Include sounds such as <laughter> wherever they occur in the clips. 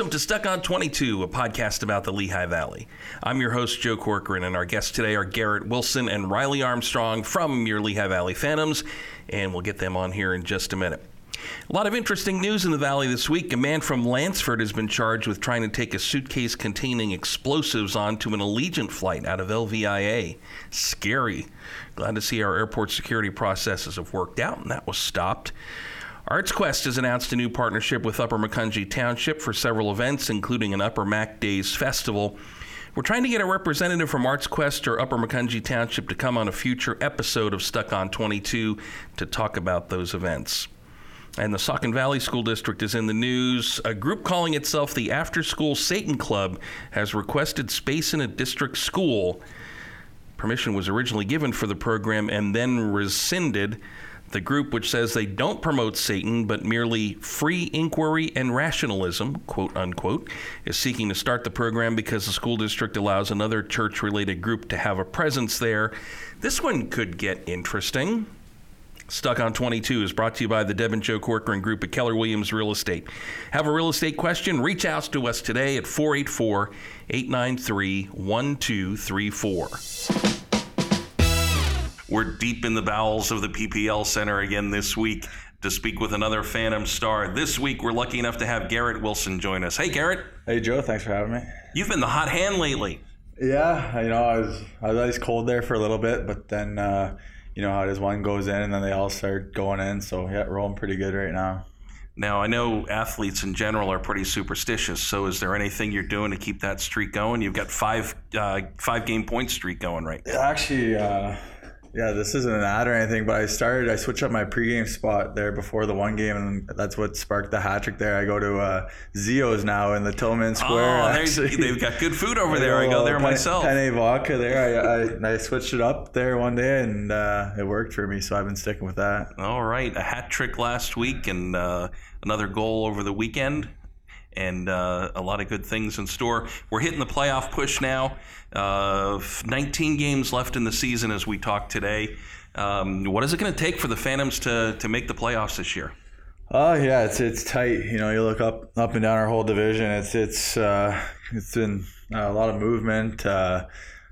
Welcome to Stuck on 22, a podcast about the Lehigh Valley. I'm your host, Joe Corcoran, and our guests today are Garrett Wilson and Riley Armstrong from your Lehigh Valley Phantoms, and we'll get them on here in just a minute. A lot of interesting news in the Valley this week. A man from Lansford has been charged with trying to take a suitcase containing explosives onto an Allegiant flight out of LVIA. Scary. Glad to see our airport security processes have worked out, and that was stopped. ArtsQuest has announced a new partnership with Upper Macungie Township for several events, including an Upper Mac Days festival. We're trying to get a representative from ArtsQuest or Upper Macungie Township to come on a future episode of Stuck on 22 to talk about those events. And the Saucon Valley School District is in the news. A group calling itself the After School Satan Club has requested space in a district school. Permission was originally given for the program and then rescinded. The group, which says they don't promote Satan but merely free inquiry and rationalism, quote unquote, is seeking to start the program because the school district allows another church related group to have a presence there. This one could get interesting. Stuck on 22 is brought to you by the Deb and Joe Corcoran Group at Keller Williams Real Estate. Have a real estate question? Reach out to us today at 484 893 1234. We're deep in the bowels of the PPL Center again this week to speak with another Phantom star. This week, we're lucky enough to have Garrett Wilson join us. Hey, Garrett. Hey, Joe. Thanks for having me. You've been the hot hand lately. Yeah, you know, I was I was always cold there for a little bit, but then uh, you know how it is. One goes in, and then they all start going in. So yeah, rolling pretty good right now. Now I know athletes in general are pretty superstitious. So is there anything you're doing to keep that streak going? You've got five uh, five game point streak going right. Actually, uh, yeah, this isn't an ad or anything, but I started. I switched up my pregame spot there before the one game, and that's what sparked the hat trick there. I go to uh, Zio's now in the Tilghman Square. Oh, they've got good food over there. I go there myself. Penne vodka there. I, I, I, switched it up there one day, and uh, it worked for me. So I've been sticking with that. All right, a hat trick last week, and uh, another goal over the weekend and uh, a lot of good things in store. We're hitting the playoff push now. Uh, 19 games left in the season as we talk today. Um, what is it going to take for the Phantoms to, to make the playoffs this year? Oh yeah, it's it's tight. You know, you look up up and down our whole division. It's it's uh, it's been a lot of movement. Uh,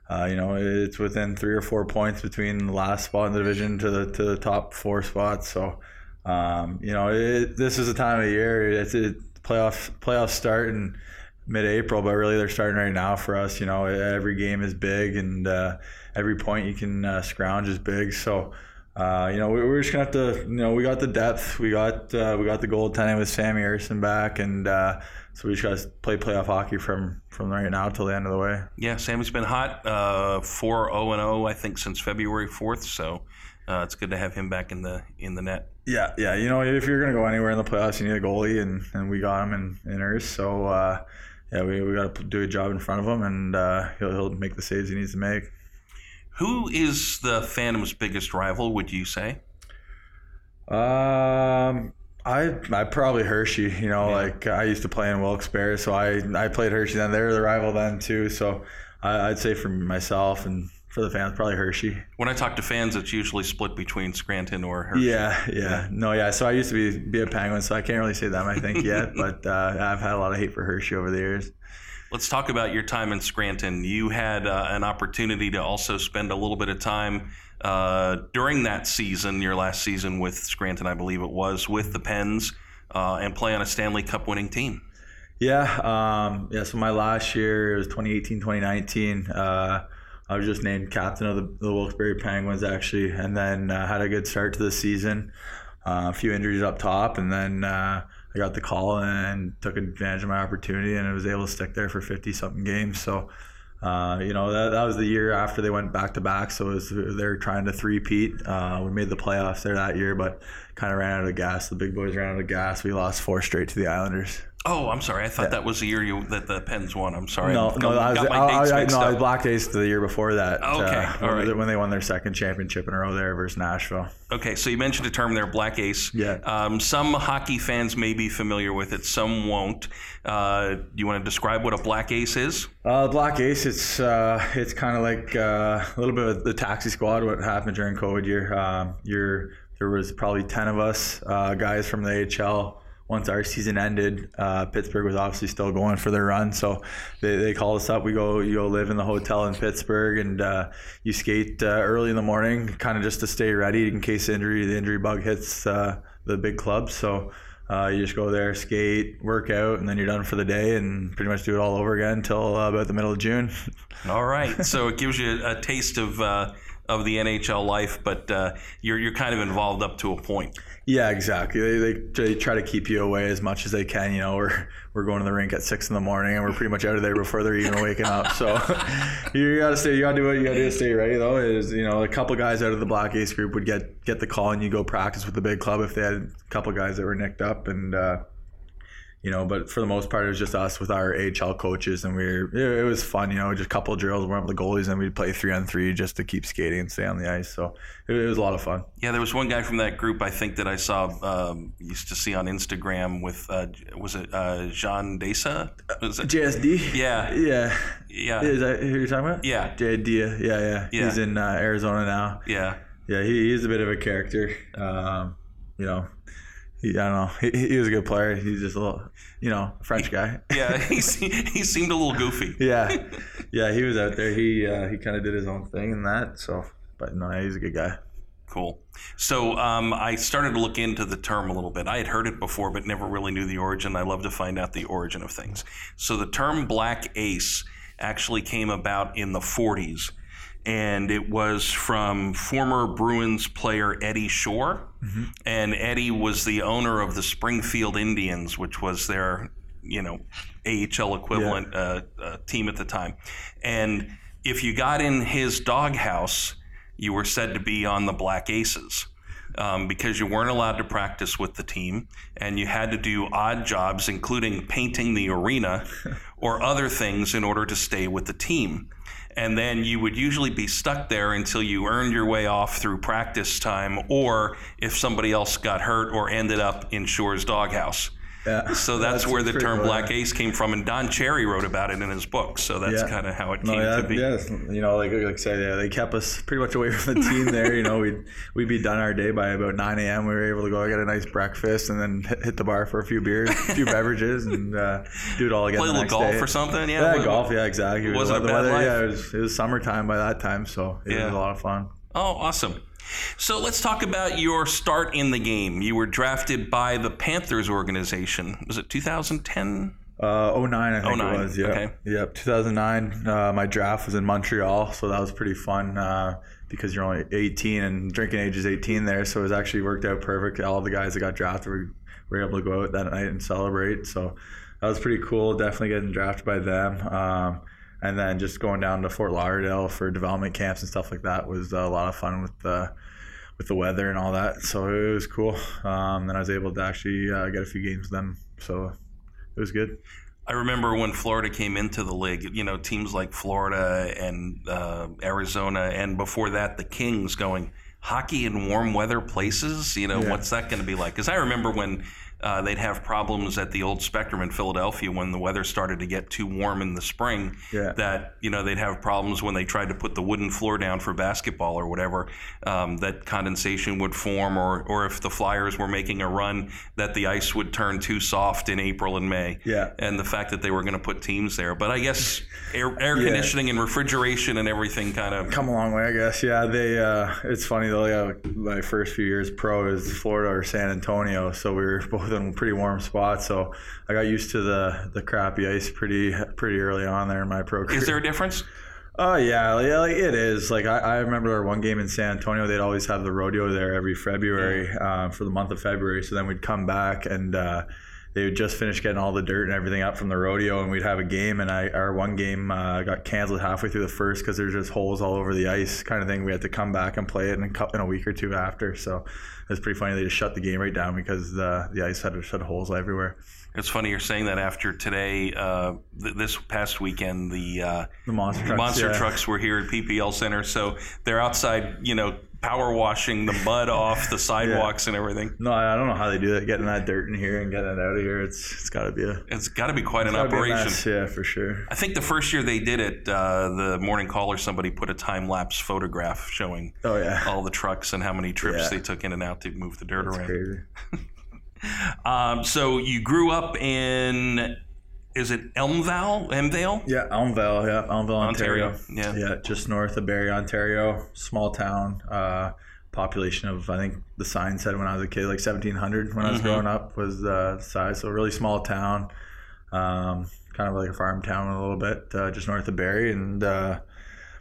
uh, you know, it's within three or four points between the last spot in the division to the to the top four spots. So, um, you know, it, this is a time of year. It's it, playoff playoffs start in mid-April, but really they're starting right now for us. You know, every game is big, and uh, every point you can uh, scrounge is big. So. Uh, you know, we, are just gonna have to. You know, we got the depth. We got uh, we got the goaltending with Sammy Ersson back, and uh, so we just got to play playoff hockey from from right now till the end of the way. Yeah, Sammy's been hot, uh, four zero and zero, I think, since February fourth. So uh, it's good to have him back in the in the net. Yeah, yeah. You know, if you're gonna go anywhere in the playoffs, you need a goalie, and, and we got him in in ours. So uh, yeah, we, we got to do a job in front of him, and uh, he'll he'll make the saves he needs to make. Who is the Phantom's biggest rival? Would you say? Um, I I probably Hershey. You know, yeah. like I used to play in Wilkes-Barre, so I I played Hershey then. They were the rival then too. So I, I'd say for myself and for the fans, probably Hershey. When I talk to fans, it's usually split between Scranton or Hershey. Yeah, yeah, yeah. no, yeah. So I used to be be a Penguin, so I can't really say them. I think yet, <laughs> but uh, I've had a lot of hate for Hershey over the years. Let's talk about your time in Scranton. You had uh, an opportunity to also spend a little bit of time uh, during that season, your last season with Scranton, I believe it was, with the Pens, uh, and play on a Stanley Cup winning team. Yeah, um, yeah. So my last year it was 2018, 2019. I was just named captain of the, the Wilkes-Barre Penguins actually, and then uh, had a good start to the season. Uh, a few injuries up top, and then uh, I got the call and took advantage of my opportunity, and I was able to stick there for fifty something games. So. Uh, you know that, that was the year after they went back to back, so was, they're trying to three-peat. Uh, we made the playoffs there that year, but kind of ran out of gas. The big boys ran out of gas. We lost four straight to the Islanders. Oh, I'm sorry. I thought yeah. that was the year you, that the Pens won. I'm sorry. No, no, I was, I, I, no, I Black Days the year before that. Okay, uh, all right. When they won their second championship in a row there versus Nashville. Okay, so you mentioned a term there, Black Ace. Yeah. Um, some hockey fans may be familiar with it. Some won't. Uh, do you want to describe what a Black Ace is? Uh, Black Ace, it's uh, it's kind of like uh, a little bit of the taxi squad. What happened during COVID year? Um, you're there was probably ten of us uh, guys from the AHL once our season ended, uh, Pittsburgh was obviously still going for their run. So they, they called us up. We go you go live in the hotel in Pittsburgh, and uh, you skate uh, early in the morning, kind of just to stay ready in case injury the injury bug hits uh, the big clubs. So. Uh, you just go there, skate, work out, and then you're done for the day, and pretty much do it all over again until uh, about the middle of June. <laughs> All right, so it gives you a taste of of the NHL life, but uh, you're you're kind of involved up to a point. Yeah, exactly. They, they, they try to keep you away as much as they can. You know, we're we're going to the rink at six in the morning, and we're pretty much out of there before they're even waking up. So <laughs> you gotta stay. You gotta do what you gotta do stay ready. Though is you know a couple guys out of the Black Ace group would get get the call, and you go practice with the big club if they had a couple guys that were nicked up, and uh, you know, but for the most part, it was just us with our AHL coaches, and we were, it, was fun, you know, just a couple of drills, warm up the goalies, and we'd play three on three just to keep skating and stay on the ice. So it, it was a lot of fun. Yeah, there was one guy from that group I think that I saw, um, used to see on Instagram with, uh, was it uh, Jean Desa? Was it? JSD? Yeah. Yeah. Yeah. Is that who you're talking about? Yeah. JD, yeah, yeah. Yeah. He's in uh, Arizona now. Yeah. Yeah, he, he's a bit of a character. Um, you know, he, I don't know. He, he was a good player. He's just a little, you know, French guy. Yeah, <laughs> he, he seemed a little goofy. <laughs> yeah, yeah. He was out there. He uh, he kind of did his own thing in that. So, but no, he's a good guy. Cool. So um, I started to look into the term a little bit. I had heard it before, but never really knew the origin. I love to find out the origin of things. So the term black ace actually came about in the 40s, and it was from former Bruins player Eddie Shore. And Eddie was the owner of the Springfield Indians, which was their, you know, AHL equivalent uh, uh, team at the time. And if you got in his doghouse, you were said to be on the Black Aces. Um, because you weren't allowed to practice with the team and you had to do odd jobs, including painting the arena <laughs> or other things in order to stay with the team. And then you would usually be stuck there until you earned your way off through practice time, or if somebody else got hurt or ended up in Shore's doghouse. Yeah. So <laughs> that's, where the term Black. Ace came from, and Don Cherry wrote about it in his book. So that's Yeah. kind of how it No, came yeah, to be. yeah, you know, like like I said, yeah, they kept us pretty much away from the team <laughs> there. You know, we'd we'd be done our day by about nine a.m. We were able to go get a nice breakfast and then hit, hit the bar for a few beers, a few beverages, and uh, do it all again. Play a little golf day. or something. Yeah, Yeah, golf. Yeah, exactly. It wasn't the a bad weather. life. Yeah, it was, it was summertime by that time, so it was a lot of fun. Oh, awesome. So let's talk about your start in the game. You were drafted by the Panthers organization. Was it 2010? Uh, 09, I think 09, it was. Yeah. okay. Yep. 2009. Uh, my draft was in Montreal, so that was pretty fun uh, because you're only 18 and drinking age is 18 there. So it was actually worked out perfect. All the guys that got drafted were, were able to go out that night and celebrate. So that was pretty cool. Definitely getting drafted by them. Um, and then just going down to Fort Lauderdale for development camps and stuff like that was a lot of fun with the with the weather and all that. So it was cool. Um, then I was able to actually uh, get a few games with them. So it was good. I remember when Florida came into the league, you know, teams like Florida and uh, Arizona, and before that, the Kings going hockey in warm weather places. You know, Yeah. what's that going to be like? Because I remember when uh, they'd have problems at the old Spectrum in Philadelphia when the weather started to get too warm in the spring. Yeah. That you know they'd have problems when they tried to put the wooden floor down for basketball or whatever. Um, that condensation would form, or or if the Flyers were making a run, that the ice would turn too soft in April and May Yeah. and the fact that they were going to put teams there. But I guess <laughs> air, air Yeah. conditioning and refrigeration and everything kind of. come a long way, I guess. Yeah, they. Uh, it's funny though. Yeah, my first few years pro is Florida or San Antonio, so we were <laughs> both in pretty warm spots. So I got used to the the crappy ice pretty pretty early on there in my pro career. Is there a difference? Oh yeah, yeah, like it is. Like I, I remember our one game in San Antonio. They'd always have the rodeo there every February uh, for the month of February. So then we'd come back and uh, they would just finish getting all the dirt and everything up from the rodeo, and we'd have a game. And I our one game uh, got canceled halfway through the first because there's just holes all over the ice, kind of thing. We had to come back and play it in a, in a week or two after. So it was pretty funny. They just shut the game right down because the the ice had had holes everywhere. It's funny you're saying that after today, uh, th- this past weekend, the uh, The monster trucks. monster yeah. trucks were here at PPL Center, so they're outside, you know, power washing the mud off the <laughs> sidewalks and everything. No, I don't know how they do that. Getting that dirt in here and getting it out of here. It's it's got to be a It's got to be quite an gotta be a operation. mess. Yeah, for sure. I think the first year they did it, uh, the morning caller somebody put a time lapse photograph showing Oh yeah. all the trucks and how many trips Yeah. they took in and out to move the dirt It's around. crazy. <laughs> Um, so you grew up in, is it Elmvale? Elmvale? Yeah, Elmvale, yeah, Elmvale, Ontario. Ontario, yeah. yeah, just north of Barrie, Ontario. Small town. Uh, population of I think the sign said when I was a kid like 1700 when I was Mhm. growing up was the size. So really small town, um, kind of like a farm town a little bit, uh, just north of Barrie. And uh,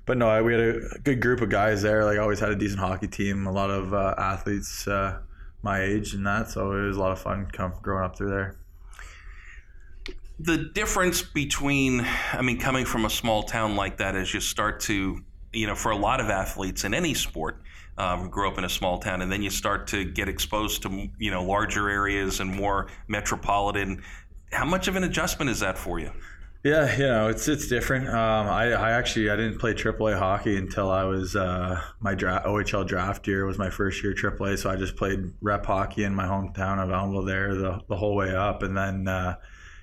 but no, we had a good group of guys there. Like always had a decent hockey team, a lot of uh, athletes uh, my age and that. So it was a lot of fun come growing up through there. The difference between i mean coming from a small town like that as you start to you know for a lot of athletes in any sport um, grow up in a small town and then you start to get exposed to you know larger areas and more metropolitan how much of an adjustment is that for you Yeah, you know, it's it's different. Um, I, I actually I didn't play AAA hockey until I was uh, my OHL draft year was my first year AAA, so I just played rep hockey in my hometown of Elmvale there the, the whole way up, and then uh,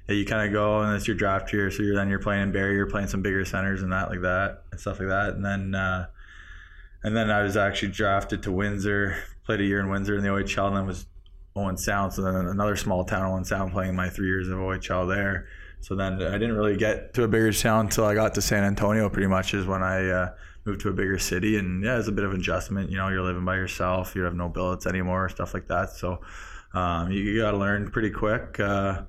you kind of go and it's your draft year, so you're then you're playing in Barrie, you're playing some bigger centers and that like that and stuff like that, and then uh, and then I was actually drafted to Windsor, played a year in Windsor in the OHL, and then was Owen Sound, so then another small town Owen Sound playing my three years of OHL there. So then I didn't really get to a bigger town until I got to San Antonio. Pretty much is when I uh, moved to a bigger city, and yeah, it's a bit of adjustment. You know, you're living by yourself. You have no billets anymore, stuff like that. So um, you, you got to learn pretty quick uh,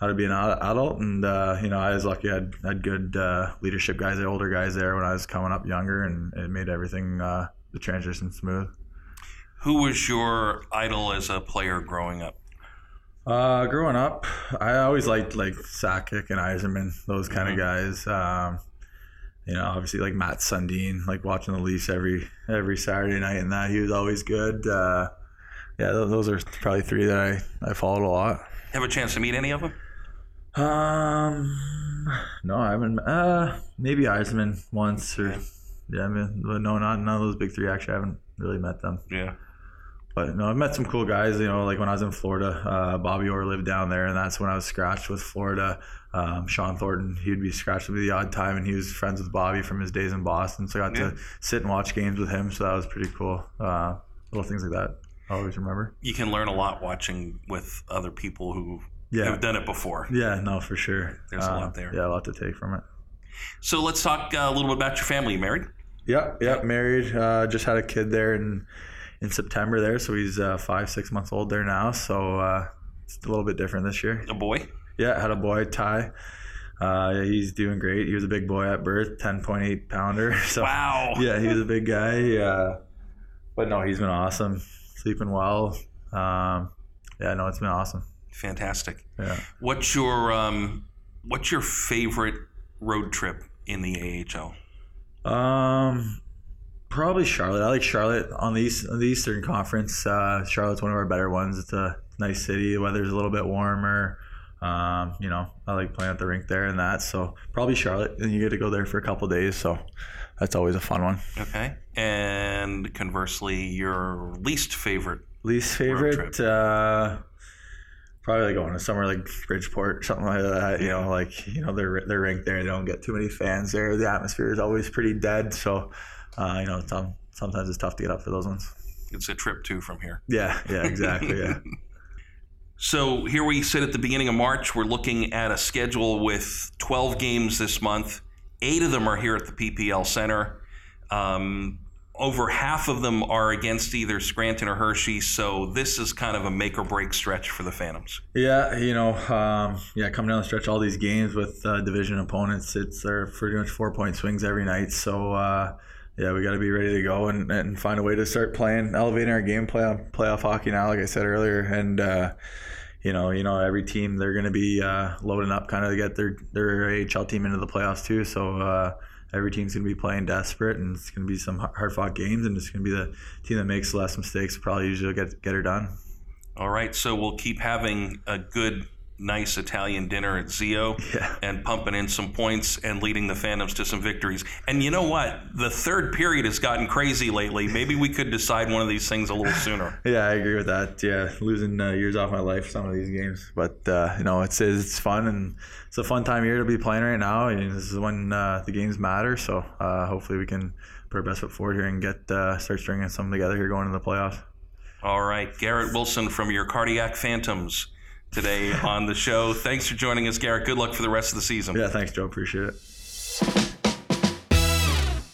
how to be an adult. And uh, you know, I was lucky. I had, had good uh, leadership guys, older guys there when I was coming up younger, and it made everything uh, the transition smooth. who was your idol as a player growing up Uh, growing up, I always liked like Sakic and Yzerman, those kind Mhm. of guys. Um, you know, obviously like Mats Sundin, like watching the Leafs every every Saturday night, and that he was always good. Uh, yeah, those are probably three that I, I followed a lot. have a chance to meet any of them Um, no, I haven't. Uh, maybe Yzerman once or yeah, I mean, but no, not none of those big three. Actually, I haven't really met them. yeah But no, I've met some cool guys. You know, like when I was in Florida, uh, Bobby Orr lived down there, and that's when I was scratched with Florida. Um, Shawn Thornton, he'd be scratched with me the odd time, and he was friends with Bobby from his days in Boston. So I got Yeah. to sit and watch games with him. So that was pretty cool. Uh, little things like that, I always remember. you can learn a lot watching with other people who Yeah, have done it before yeah, no, for sure. There's a Uh, lot there. Yeah, a lot to take from it. so let's talk uh, a little bit about your family you married Yeah, yeah, married. Uh, just had a kid there in in September there, so he's uh, five, six months old there now. So uh, it's a little bit different this year. a boy Yeah, had a boy, Ty. Uh, yeah, he's doing great. He was a big boy at birth, ten point eight pounder. <laughs> So wow <laughs> yeah, he was a big guy. Uh, but no, he's been awesome. Sleeping well. Um, yeah, no, it's been awesome. Fantastic Yeah. What's your um, what's your favorite road trip in the AHL? Um, probably Charlotte. I like Charlotte on the East, on the Eastern Conference. Uh, Charlotte's one of our better ones. It's a nice city. The weather's a little bit warmer. Um, you know, I like playing at the rink there and that. So probably Charlotte, and you get to go there for a couple days. So that's always a fun one. Okay, and conversely, your least favorite. Least favorite, uh, probably like going to somewhere like Bridgeport, something like that. You know, like you know they're they're ranked there. They don't get too many fans there. The atmosphere is always pretty dead. So, uh, you know, some, sometimes it's tough to get up for those ones. It's a trip too from here. Yeah, yeah, exactly. Yeah. <laughs> So here we sit at the beginning of March. We're looking at a schedule with 12 games this month. Eight of them are here at the PPL Center. Um, over half of them are against either Scranton or Hershey. So this is kind of a make or break stretch for the Phantoms. Yeah, you know, um, yeah, coming down the stretch, all these games with uh, division opponents, it's they're pretty much four point swings every night. So uh, yeah, we got to be ready to go and, and find a way to start playing, elevating our game, play on playoff hockey now, like I said earlier, and. Uh, you know, you know, every team they're going to be uh, loading up, kind of to get their their AHL team into the playoffs too. So uh, every team's going to be playing desperate, and it's going to be some hard fought games, and it's going to be the team that makes the less mistakes probably usually get get her done. All right. So we'll keep having a good, nice Italian dinner at Zio. <laughs> Yeah. and pumping in some points and leading the Phantoms to some victories. And you know what? The third period has gotten crazy lately. Maybe we could decide one of these things a little sooner. <laughs> Yeah, I agree with that. Yeah, losing uh, years off my life some of these games, but uh, you know it's it's fun and it's a fun time year to be playing right now. And this is when uh, the games matter. So uh, hopefully we can put our best foot forward here and get uh, start stringing some together here going into the playoffs. All right, Garrett Wilson from your Cardiac Phantoms today on the show. Thanks for joining us, Garrett. Good luck for the rest of the season. Yeah, thanks, Joe. Appreciate it.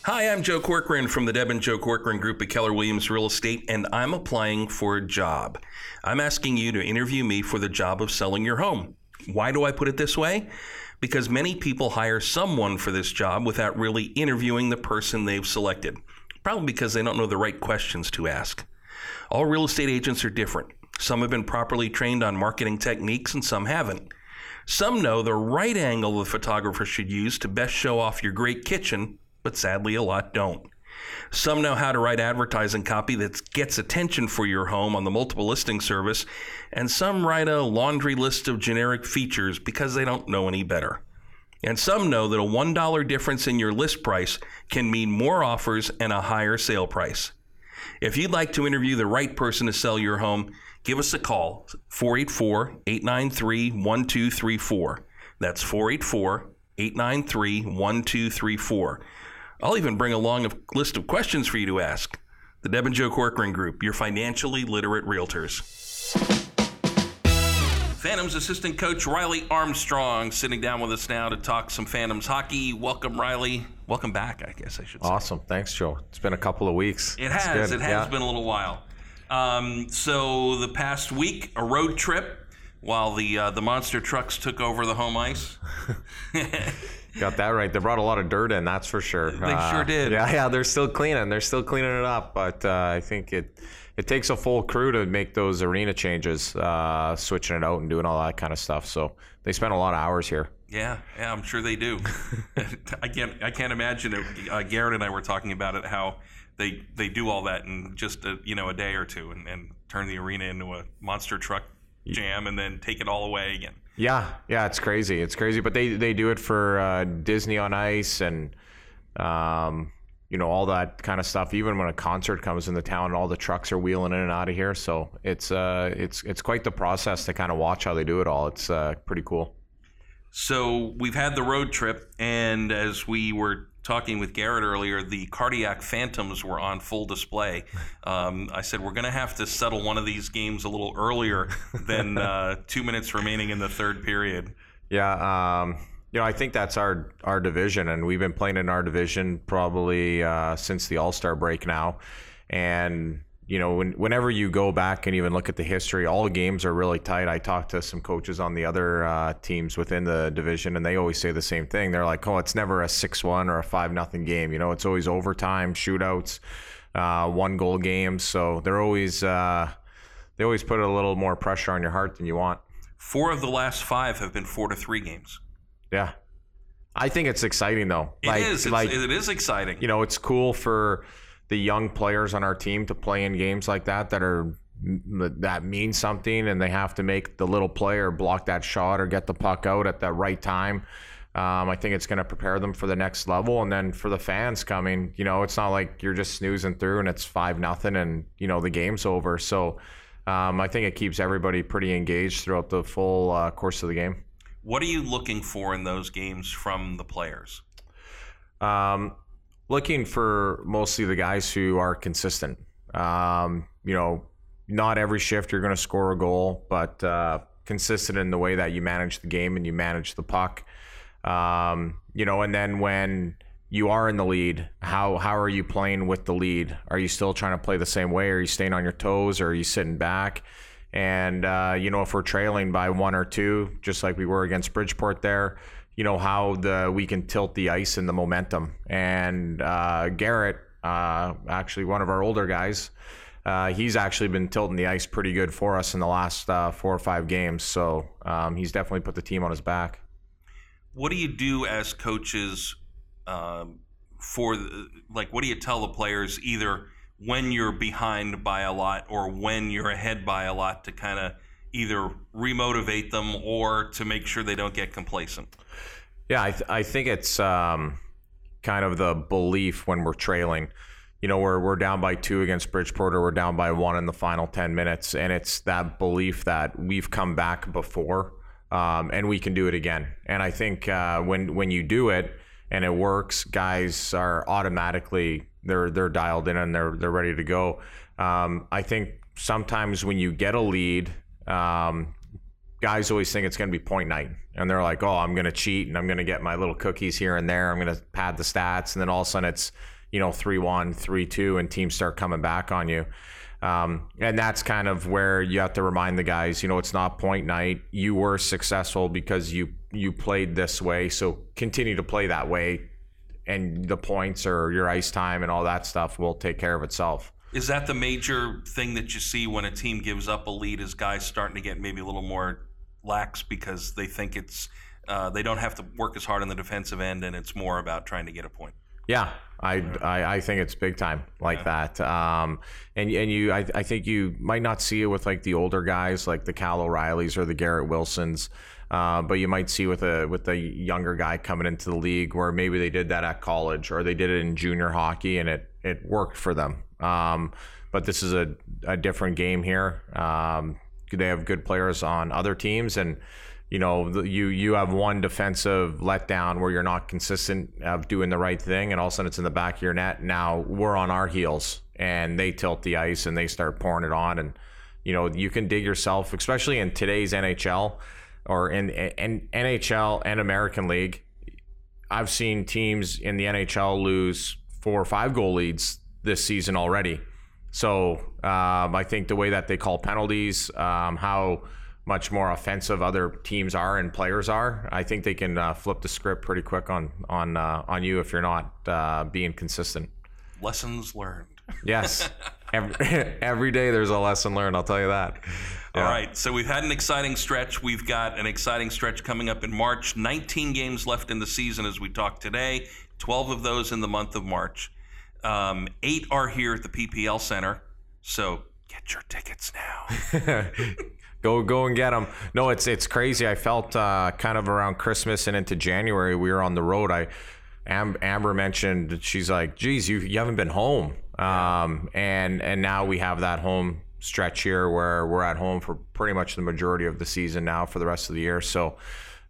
Hi, I'm Joe Corcoran from the Deb and Joe Corcoran Group at Keller Williams Real Estate, and I'm applying for a job. I'm asking you to interview me for the job of selling your home. Why do I put it this way? Because many people hire someone for this job without really interviewing the person they've selected. Probably because they don't know the right questions to ask. All real estate agents are different. Some have been properly trained on marketing techniques and some haven't. Some know the right angle the photographer should use to best show off your great kitchen, but sadly a lot don't. Some know how to write advertising copy that gets attention for your home on the multiple listing service, and some write a laundry list of generic features because they don't know any better. And some know that a $1 difference in your list price can mean more offers and a higher sale price. If you'd like to interview the right person to sell your home, give us a call 484 893 1234. That's 484 893 1234. I'll even bring along a list of questions for you to ask. The Deb and Joe Corcoran Group, your financially literate realtors. Phantoms assistant coach Riley Armstrong sitting down with us now to talk some Phantoms hockey. Welcome, Riley. Welcome back, I guess I should say. Awesome. Thanks, Joe. It's been a couple of weeks. It has. It has yeah. been a little while. Um, so the past week, a road trip while the uh, the monster trucks took over the home ice. <laughs> Got that right. They brought a lot of dirt in, that's for sure. They uh, sure did. Yeah, yeah. They're still cleaning. They're still cleaning it up, but uh, I think it it takes a full crew to make those arena changes, uh, switching it out and doing all that kind of stuff. So they spent a lot of hours here. Yeah, yeah, I'm sure they do. <laughs> <laughs> I can't I can't imagine it. Uh, Garrett and I were talking about it how they they do all that in just a you know a day or two and, and turn the arena into a monster truck jam and then take it all away again. Yeah, yeah, it's crazy. It's crazy, but they they do it for uh, Disney on Ice and um, you know all that kind of stuff. Even when a concert comes in the town, all the trucks are wheeling in and out of here. So it's uh, it's it's quite the process to kind of watch how they do it all. It's uh, pretty cool. So we've had the road trip, and as we were talking with Garrett earlier, the cardiac phantoms were on full display. <laughs> Um, I said we're going to have to settle one of these games a little earlier than <laughs> uh, two minutes remaining in the third period. Yeah, um, you know, I think that's our our division, and we've been playing in our division probably uh, since the All Star break now, and you know, when, whenever you go back and even look at the history, all games are really tight. I talked to some coaches on the other uh, teams within the division, and they always say the same thing. They're like, "Oh, it's never a six-one or a five-nothing game. You know, it's always overtime, shootouts, uh, one-goal games. So they're always uh, they always put a little more pressure on your heart than you want." Four of the last five have been four to three games. Yeah, I think it's exciting though. It like, is. Like, it is exciting. You know, it's cool for the young players on our team to play in games like that that are that mean something and they have to make the little player block that shot or get the puck out at the right time. Um, I think it's going to prepare them for the next level. And then for the fans coming, you know, it's not like you're just snoozing through and it's five nothing and you know the game's over. So um, I think it keeps everybody pretty engaged throughout the full uh, course of the game. What are you looking for in those games from the players? Um, looking for mostly the guys who are consistent. Um, you know, not every shift you're going to score a goal, but uh, consistent in the way that you manage the game and you manage the puck. Um, you know, and then when you are in the lead, how how are you playing with the lead? Are you still trying to play the same way? Are you staying on your toes? Or are you sitting back? And uh, you know, if we're trailing by one or two, just like we were against Bridgeport there, you know how the we can tilt the ice and the momentum. And uh, Garrett, uh, actually one of our older guys, uh, he's actually been tilting the ice pretty good for us in the last uh, four or five games. So um, he's definitely put the team on his back. What do you do as coaches um, for like? What do you tell the players either when you're behind by a lot or when you're ahead by a lot to kind of either remotivate them or to make sure they don't get complacent? Yeah, I, th- I think it's um, kind of the belief when we're trailing. You know, we're, we're down by two against Bridgeport or we're down by one in the final 10 minutes. And it's that belief that we've come back before um, and we can do it again. And I think uh, when, when you do it and it works, guys are automatically, they're, they're dialed in and they're, they're ready to go. Um, I think sometimes when you get a lead, um, guys always think it's going to be point night. And they're like, oh, I'm going to cheat and I'm going to get my little cookies here and there. I'm going to pad the stats. And then all of a sudden it's, you know, 3 1, 3 2, and teams start coming back on you. Um, and that's kind of where you have to remind the guys, you know, it's not point night. You were successful because you you played this way, so continue to play that way, and the points or your ice time and all that stuff will take care of itself. Is that the major thing that you see when a team gives up a lead? Is guys starting to get maybe a little more lax because they think it's uh, they don't have to work as hard on the defensive end, and it's more about trying to get a point. Yeah, I, I, I think it's big time like yeah. that. Um, and and you, I, I think you might not see it with like the older guys, like the Cal O'Reillys or the Garrett Wilsons. Uh, but you might see with a with a younger guy coming into the league where maybe they did that at college or they did it in junior hockey and it it worked for them. Um, but this is a, a different game here. Um, they have good players on other teams and you know you you have one defensive letdown where you're not consistent of doing the right thing and all of a sudden it's in the back of your net now we're on our heels and they tilt the ice and they start pouring it on and you know you can dig yourself especially in today's NHL or in, in NHL and American League I've seen teams in the NHL lose four or five goal leads this season already so um, I think the way that they call penalties um, how much more offensive other teams are and players are, I think they can uh, flip the script pretty quick on on uh, on you if you're not uh, being consistent. Lessons learned. Yes, <laughs> every, <laughs> every day there's a lesson learned. I'll tell you that. Yeah. All right, so we've had an exciting stretch. We've got an exciting stretch coming up in March. 19 games left in the season as we talk today. 12 of those in the month of March. Um, eight are here at the PPL Center. So get your tickets now. <laughs> Go go and get them. No, it's it's crazy. I felt uh, kind of around Christmas and into January we were on the road. I Amber mentioned she's like, "Geez, you you haven't been home," um, and and now we have that home stretch here where we're at home for pretty much the majority of the season now for the rest of the year. So.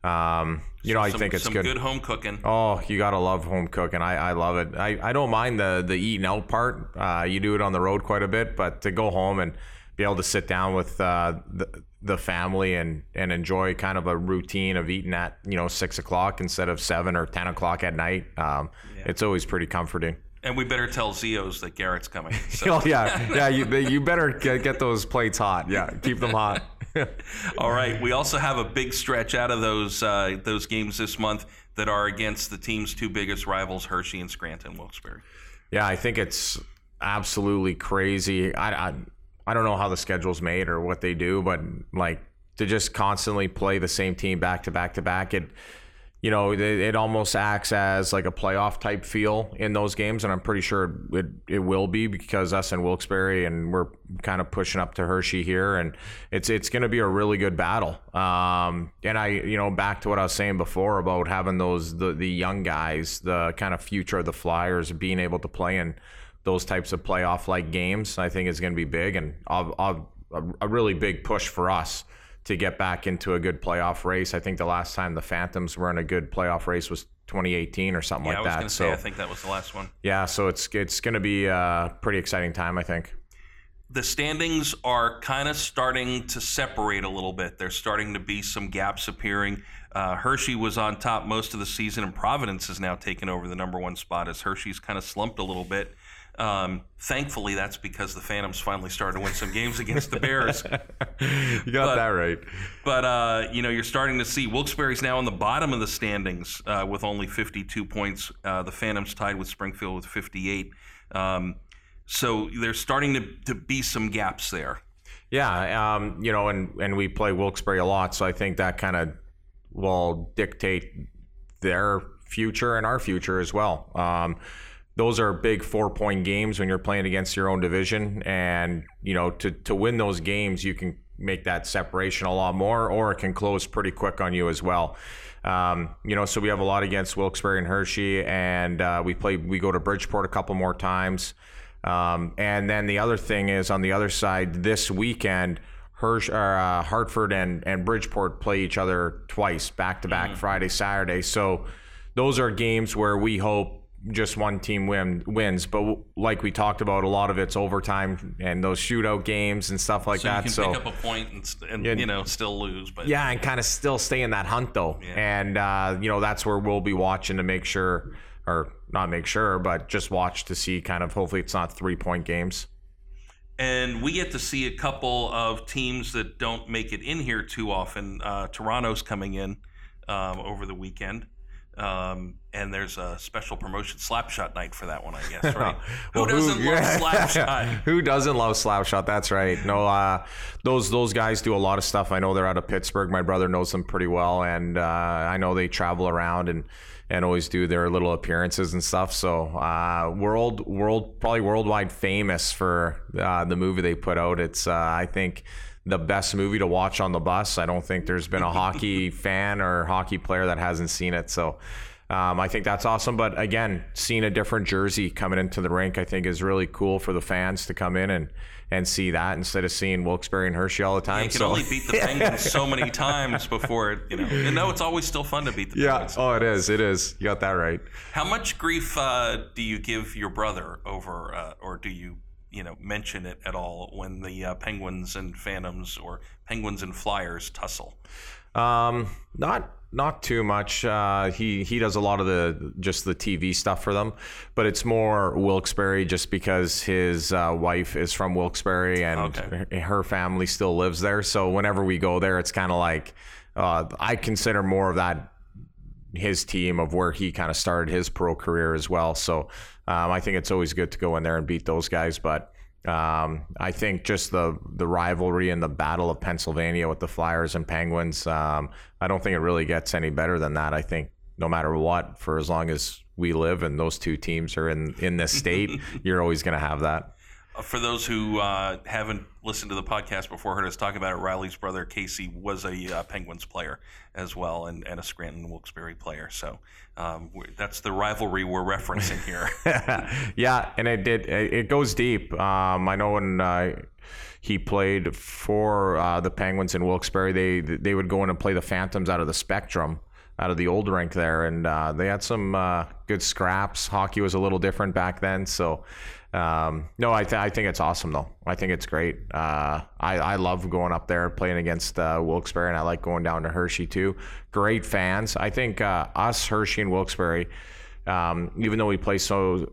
Um, you know, I think it's some good. good home cooking. Oh, you gotta love home cooking. I, I love it. I, I don't mind the the eating out part. Uh, you do it on the road quite a bit, but to go home and be able to sit down with uh, the, the family and and enjoy kind of a routine of eating at you know six o'clock instead of seven or ten o'clock at night. Um, yeah. It's always pretty comforting. And we better tell Zios that Garrett's coming. <laughs> So. oh yeah, <laughs> yeah. You, you better get, get those plates hot. Yeah, keep them hot. <laughs> <laughs> All right. We also have a big stretch out of those uh, those games this month that are against the team's two biggest rivals, Hershey and Scranton Wilkes-Barre. Yeah, I think it's absolutely crazy. I, I I don't know how the schedule's made or what they do, but like to just constantly play the same team back to back to back, it you know it, it almost acts as like a playoff type feel in those games, and I'm pretty sure it it will be because us and Wilkes-Barre and we're kind of pushing up to Hershey here, and it's it's going to be a really good battle. Um, and I you know back to what I was saying before about having those the the young guys, the kind of future of the Flyers, being able to play in those types of playoff like games, I think is going to be big and a, a really big push for us to get back into a good playoff race. I think the last time the Phantoms were in a good playoff race was 2018 or something yeah, like that. so say, I think that was the last one. Yeah, so it's it's going to be a pretty exciting time, I think. The standings are kind of starting to separate a little bit. There's starting to be some gaps appearing. Uh, Hershey was on top most of the season, and Providence has now taken over the number one spot as Hershey's kind of slumped a little bit. Um, thankfully, that's because the Phantoms finally started to win some games against the Bears. <laughs> you got but, that right. But uh, you know, you're starting to see Wilkes-Barre's now in the bottom of the standings uh, with only 52 points. Uh, the Phantoms tied with Springfield with 58. Um, so there's starting to, to be some gaps there. Yeah, um, you know, and and we play Wilkes-Barre a lot, so I think that kind of will dictate their future and our future as well. Um, those are big four point games when you're playing against your own division. And, you know, to, to win those games, you can make that separation a lot more, or it can close pretty quick on you as well. Um, you know, so we have a lot against Wilkes-Barre and Hershey, and uh, we play. We go to Bridgeport a couple more times, um, and then the other thing is on the other side this weekend. Hirsch, uh, Hartford and, and Bridgeport play each other twice, back to back, Friday, Saturday. So those are games where we hope just one team win, wins. But like we talked about, a lot of it's overtime and those shootout games and stuff like that. so that. you can so pick up a point and, and Yeah. you know still lose. But yeah, and kind of still stay in that hunt though. Yeah. And uh, you know that's where we'll be watching to make sure, or not make sure, but just watch to see kind of hopefully it's not three point games. and we get to see a couple of teams that don't make it in here too often. Uh, Toronto's coming in um, over the weekend. Um, and there's a special promotion slapshot night for that one, I guess, <laughs> right? Well, who doesn't love yeah. slapshot? <laughs> who doesn't love Slapshot? That's right. No, uh, those those guys do a lot of stuff. I know they're out of Pittsburgh. My brother knows them pretty well, and uh, I know they travel around and and always do their little appearances and stuff. So uh, world world probably worldwide famous for uh, the movie they put out. It's uh, I think the best movie to watch on the bus. I don't think there's been a <laughs> hockey fan or hockey player that hasn't seen it. So. Um, I think that's awesome. But again, seeing a different jersey coming into the rink, I think is really cool for the fans to come in and, and see that instead of seeing Wilkes-Barre and Hershey all the time. You can so only beat the Penguins so <laughs> many times before you know. And no, it's always still fun to beat the yeah, Penguins. oh, it is. It is. You got that right. How much grief uh, do you give your brother over, uh, or do you, you know, mention it at all when the uh, Penguins and Phantoms or Penguins and Flyers tussle? Um, not not too much. Uh, he he does a lot of the just the TV stuff for them, but it's more Wilkes-Barre just because his uh, wife is from Wilkes-Barre and Okay. her family still lives there. So whenever we go there, it's kind of like uh, I consider more of that his team of where he kind of started his pro career as well. So um, I think it's always good to go in there and beat those guys, but. Um, I think just the the rivalry and the battle of Pennsylvania with the Flyers and Penguins. Um, I don't think it really gets any better than that. I think no matter what, for as long as we live and those two teams are in in this state, <laughs> you're always going to have that. For those who uh, haven't listened to the podcast before, heard us talk about it, Riley's brother Casey was a uh, Penguins player as well, and, and a Scranton Wilkes-Barre player. So um, that's the rivalry we're referencing here. <laughs> yeah, and it did. It goes deep. Um, I know when uh, he played for uh, the Penguins in Wilkes-Barre, they they would go in and play the Phantoms out of the Spectrum, out of the old rink there, and uh, they had some uh, good scraps. Hockey was a little different back then, so. Um, no, I, th- I think it's awesome though. I think it's great. Uh, I, I love going up there and playing against uh, Wilkes-Barre, and I like going down to Hershey too. Great fans. I think uh, us Hershey and Wilkes-Barre um, even though we play so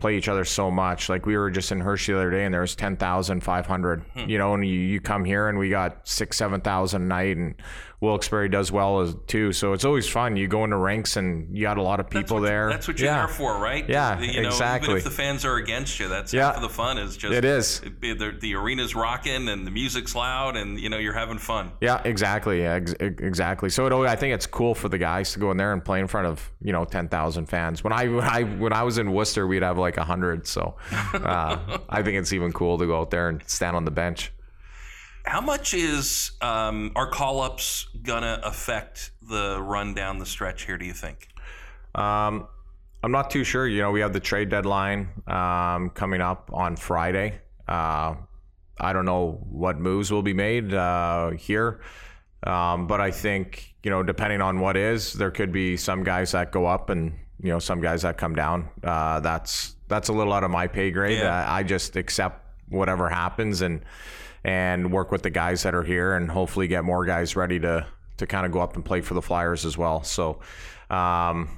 play each other so much. Like we were just in Hershey the other day, and there was ten thousand five hundred. You know, and you, you come here and we got six seven thousand a night, and Wilkes-Barre does well as too. So it's always fun. You go into ranks and you got a lot of That's people what, there. That's what you're yeah. there for, right? Yeah, you know, exactly. Even if the fans are against you, that's Yeah. half of the fun. Is just It is. the, the arena's rocking and the music's loud, and you know you're having fun. Yeah, exactly. Yeah, ex- ex- exactly. So it, I think it's cool for the guys to go in there and play in front of you know ten thousand fans. When I when I when I was in Worcester, we'd have like hundred. So uh, <laughs> I think it's even cool to go out there and stand on the bench. How much is um, our call ups gonna affect the run down the stretch here? Do you think? Um, I'm not too sure. You know, we have the trade deadline um, coming up on Friday. Uh, I don't know what moves will be made uh, here, um, but I think you know, depending on what is, there could be some guys that go up and you know some guys that come down. Uh, that's that's a little out of my pay grade. Yeah. I, I just accept whatever happens and and work with the guys that are here and hopefully get more guys ready to to kind of go up and play for the Flyers as well. So. Um,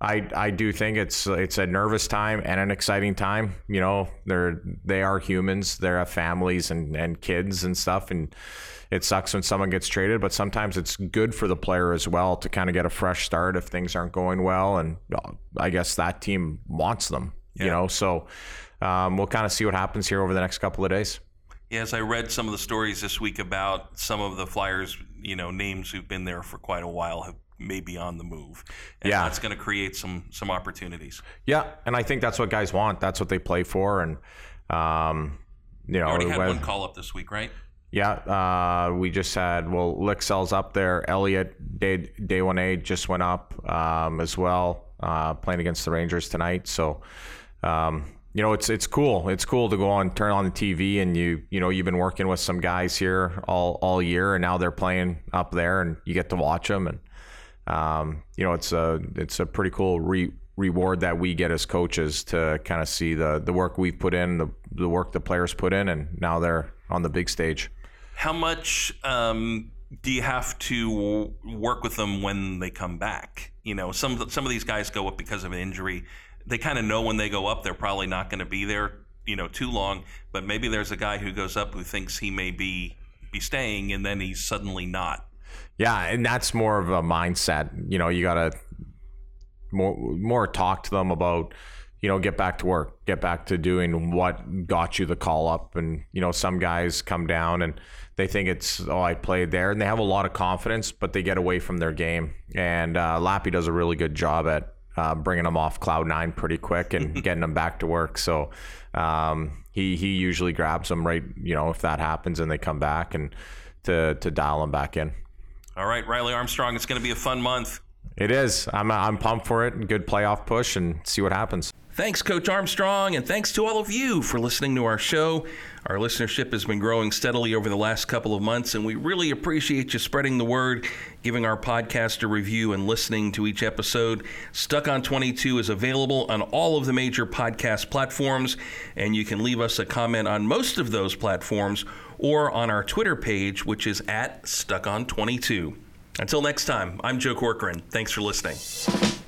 I, I do think it's it's a nervous time and an exciting time. You know, they're they are humans. They have families and, and kids and stuff, and it sucks when someone gets traded. But sometimes it's good for the player as well to kind of get a fresh start if things aren't going well. And uh, I guess that team wants them. You know, so um, we'll kind of see what happens here over the next couple of days. Yeah, as I read some of the stories this week about some of the Flyers, you know, names who've been there for quite a while have maybe on the move. And Yeah. that's going to create some some opportunities. Yeah, and I think that's what guys want. That's what they play for, and um, you know, You already had whether- one call up this week, right? Yeah, uh, we just had well, Lycksell's up there. Elliot Day Day One A just went up um, as well, uh, playing against the Rangers tonight. So, um, you know, it's it's cool. It's cool to go on, turn on the TV, and you you know you've been working with some guys here all all year, and now they're playing up there, and you get to watch them, and um, you know it's a it's a pretty cool re reward that we get as coaches to kind of see the the work we've put in, the the work the players put in, and now they're on the big stage. How much um, do you have to work with them when they come back? You know, some some of these guys go up because of an injury. They kind of know when they go up, they're probably not going to be there, you know, too long. But maybe there's a guy who goes up who thinks he may be be staying, and then he's suddenly not. Yeah, and that's more of a mindset. You know, you got to more more talk to them about you know get back to work get back to doing what got you the call up and you know some guys come down and they think it's oh I played there and they have a lot of confidence but they get away from their game and uh, Lappy does a really good job at uh, bringing them off cloud nine pretty quick and <laughs> getting them back to work so um, he he usually grabs them right you know if that happens and they come back and to to dial them back in all right Riley Armstrong it's going to be a fun month it is. I'm I'm pumped for it. Good playoff push and see what happens. Thanks, Coach Armstrong, and thanks to all of you for listening to our show. Our listenership has been growing steadily over the last couple of months, and we really appreciate you spreading the word, giving our podcast a review, and listening to each episode. Stuck on 22 is available on all of the major podcast platforms, and you can leave us a comment on most of those platforms or on our Twitter page, which is at Stuck on 22. Until next time, I'm Joe Corcoran. Thanks for listening.